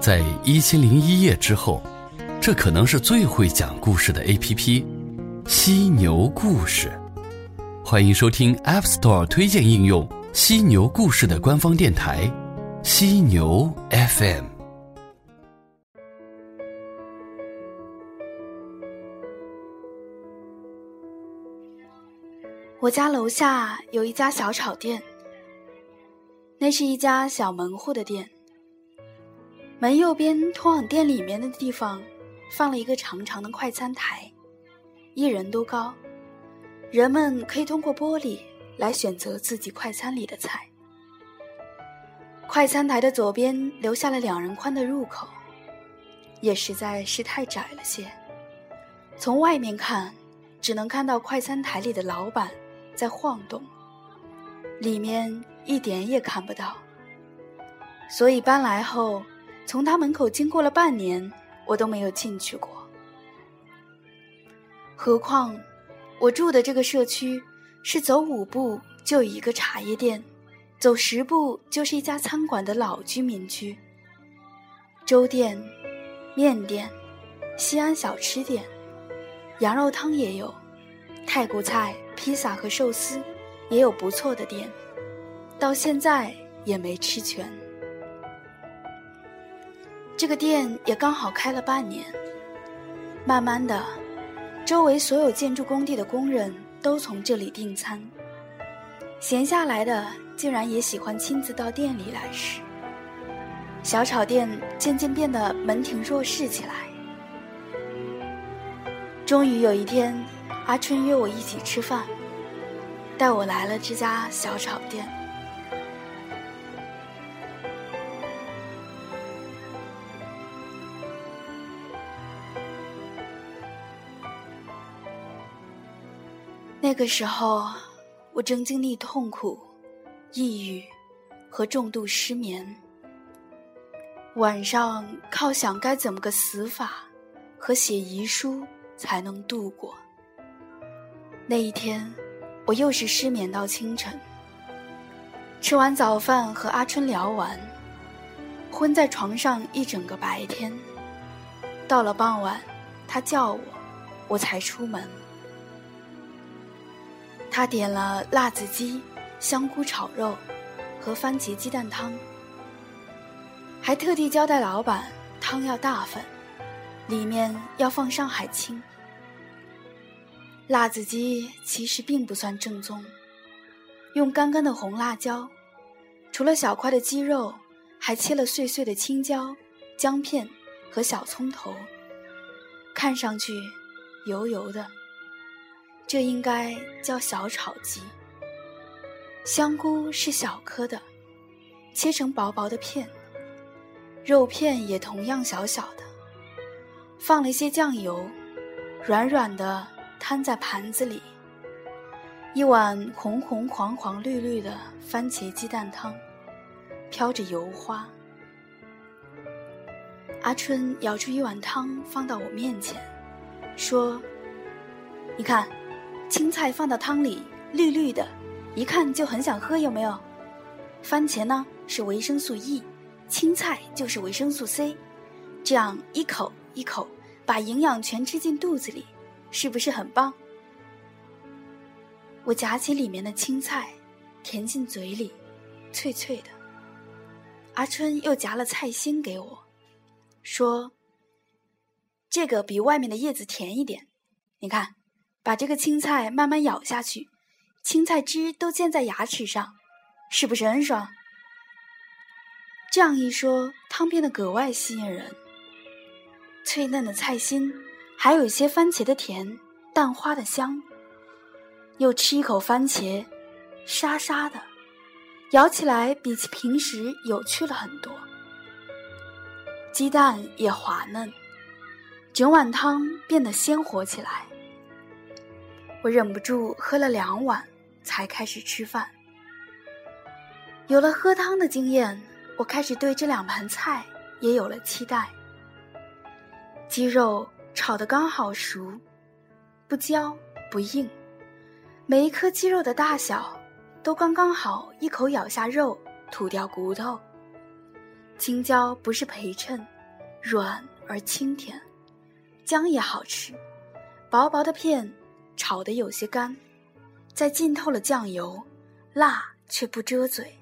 在一千零一夜之后，这可能是最会讲故事的 A.P.P—— 犀牛故事。欢迎收听 App Store 推荐应用犀牛故事的官方电台——犀牛 FM。我家楼下有一家小炒店，那是一家小门户的店。门右边通往店里面的地方，放了一个长长的快餐台，一人多高，人们可以通过玻璃来选择自己快餐里的菜。快餐台的左边留下了两人宽的入口，也实在是太窄了些，从外面看，只能看到快餐台里的老板。在晃动，里面一点也看不到。所以搬来后，从他门口经过了半年，我都没有进去过。何况，我住的这个社区是走五步就有一个茶叶店，走十步就是一家餐馆的老居民区。粥店、面店、西安小吃店、羊肉汤也有，泰国菜。披萨和寿司也有不错的店，到现在也没吃全。这个店也刚好开了半年，慢慢的，周围所有建筑工地的工人都从这里订餐，闲下来的竟然也喜欢亲自到店里来吃。小炒店渐渐变得门庭若市起来。终于有一天。阿春约我一起吃饭，带我来了这家小炒店。那个时候，我正经历痛苦、抑郁和重度失眠，晚上靠想该怎么个死法和写遗书才能度过。那一天，我又是失眠到清晨。吃完早饭和阿春聊完，昏在床上一整个白天。到了傍晚，他叫我，我才出门。他点了辣子鸡、香菇炒肉和番茄鸡蛋汤，还特地交代老板汤要大份，里面要放上海青。辣子鸡其实并不算正宗，用干干的红辣椒，除了小块的鸡肉，还切了碎碎的青椒、姜片和小葱头，看上去油油的，这应该叫小炒鸡。香菇是小颗的，切成薄薄的片，肉片也同样小小的，放了一些酱油，软软的。摊在盘子里，一碗红红黄黄绿绿的番茄鸡蛋汤，飘着油花。阿春舀出一碗汤放到我面前，说：“你看，青菜放到汤里绿绿的，一看就很想喝，有没有？番茄呢是维生素 E，青菜就是维生素 C，这样一口一口把营养全吃进肚子里。”是不是很棒？我夹起里面的青菜，填进嘴里，脆脆的。阿春又夹了菜心给我，说：“这个比外面的叶子甜一点。你看，把这个青菜慢慢咬下去，青菜汁都溅在牙齿上，是不是很爽？”这样一说，汤变得格外吸引人。脆嫩的菜心。还有一些番茄的甜，蛋花的香。又吃一口番茄，沙沙的，咬起来比起平时有趣了很多。鸡蛋也滑嫩，整碗汤变得鲜活起来。我忍不住喝了两碗，才开始吃饭。有了喝汤的经验，我开始对这两盘菜也有了期待。鸡肉。炒的刚好熟，不焦不硬，每一颗鸡肉的大小都刚刚好，一口咬下肉，吐掉骨头。青椒不是陪衬，软而清甜，姜也好吃，薄薄的片，炒得有些干，再浸透了酱油，辣却不遮嘴。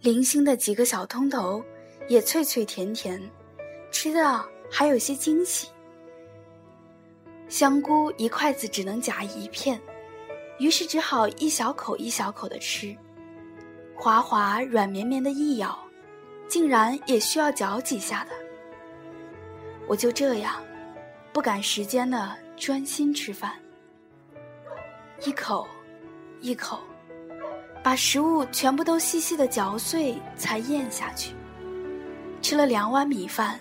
零星的几个小通头，也脆脆甜甜，吃的还有些惊喜。香菇一筷子只能夹一片，于是只好一小口一小口的吃，滑滑软绵绵的一咬，竟然也需要嚼几下的。我就这样，不赶时间的专心吃饭，一口，一口。把食物全部都细细的嚼碎，才咽下去。吃了两碗米饭，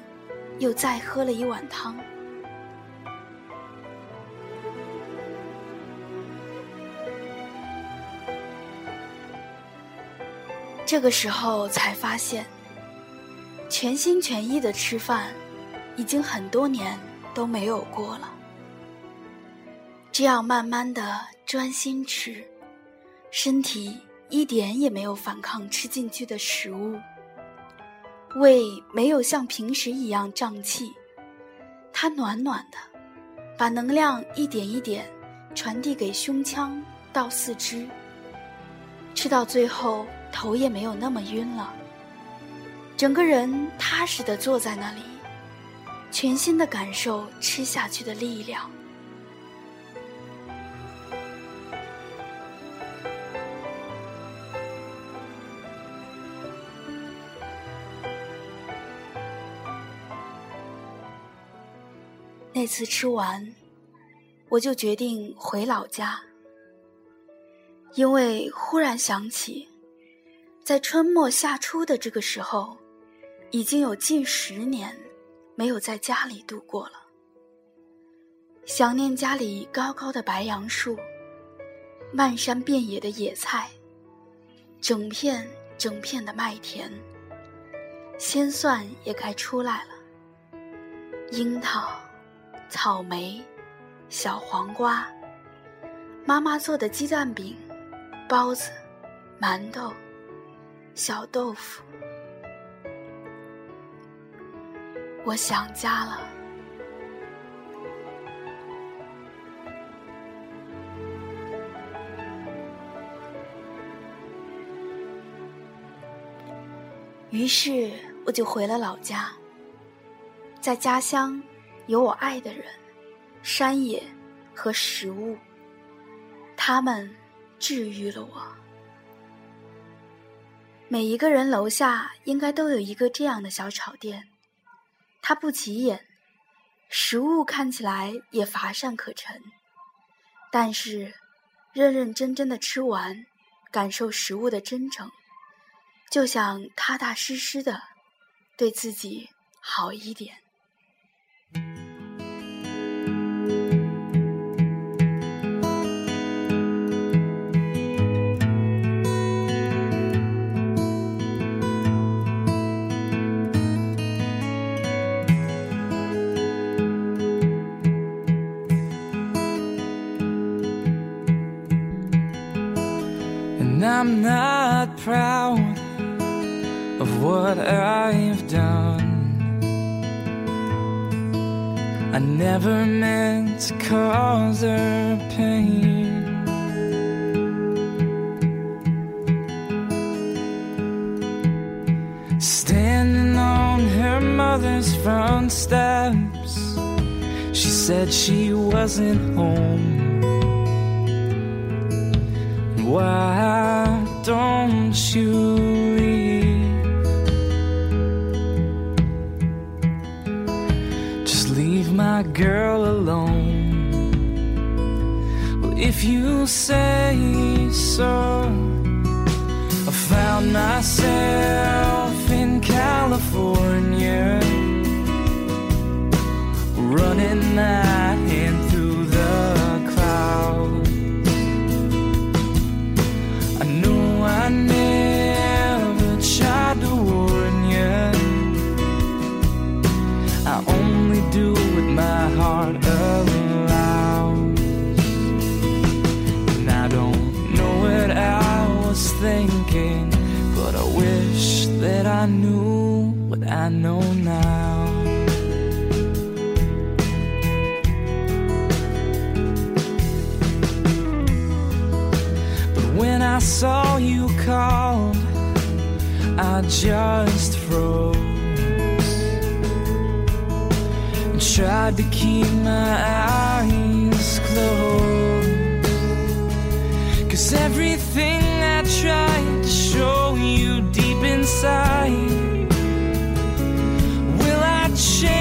又再喝了一碗汤。这个时候才发现，全心全意的吃饭，已经很多年都没有过了。这样慢慢的专心吃，身体。一点也没有反抗吃进去的食物，胃没有像平时一样胀气，它暖暖的，把能量一点一点传递给胸腔到四肢。吃到最后，头也没有那么晕了，整个人踏实的坐在那里，全心的感受吃下去的力量。那次吃完，我就决定回老家，因为忽然想起，在春末夏初的这个时候，已经有近十年没有在家里度过了。想念家里高高的白杨树，漫山遍野的野菜，整片整片的麦田，鲜蒜也该出来了，樱桃。草莓、小黄瓜，妈妈做的鸡蛋饼、包子、馒头、小豆腐，我想家了。于是我就回了老家，在家乡。有我爱的人，山野和食物，他们治愈了我。每一个人楼下应该都有一个这样的小炒店，它不起眼，食物看起来也乏善可陈，但是认认真真的吃完，感受食物的真诚，就想踏踏实实的对自己好一点。I'm not proud of what I've done. I never meant to cause her pain. Standing on her mother's front steps, she said she wasn't home. Why don't you leave? Just leave my girl alone. Well, if you say so, I found myself in California, running my saw you called, I just froze and tried to keep my eyes closed. Cause everything I tried to show you deep inside, will I change?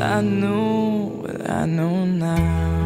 I knew, what I know now.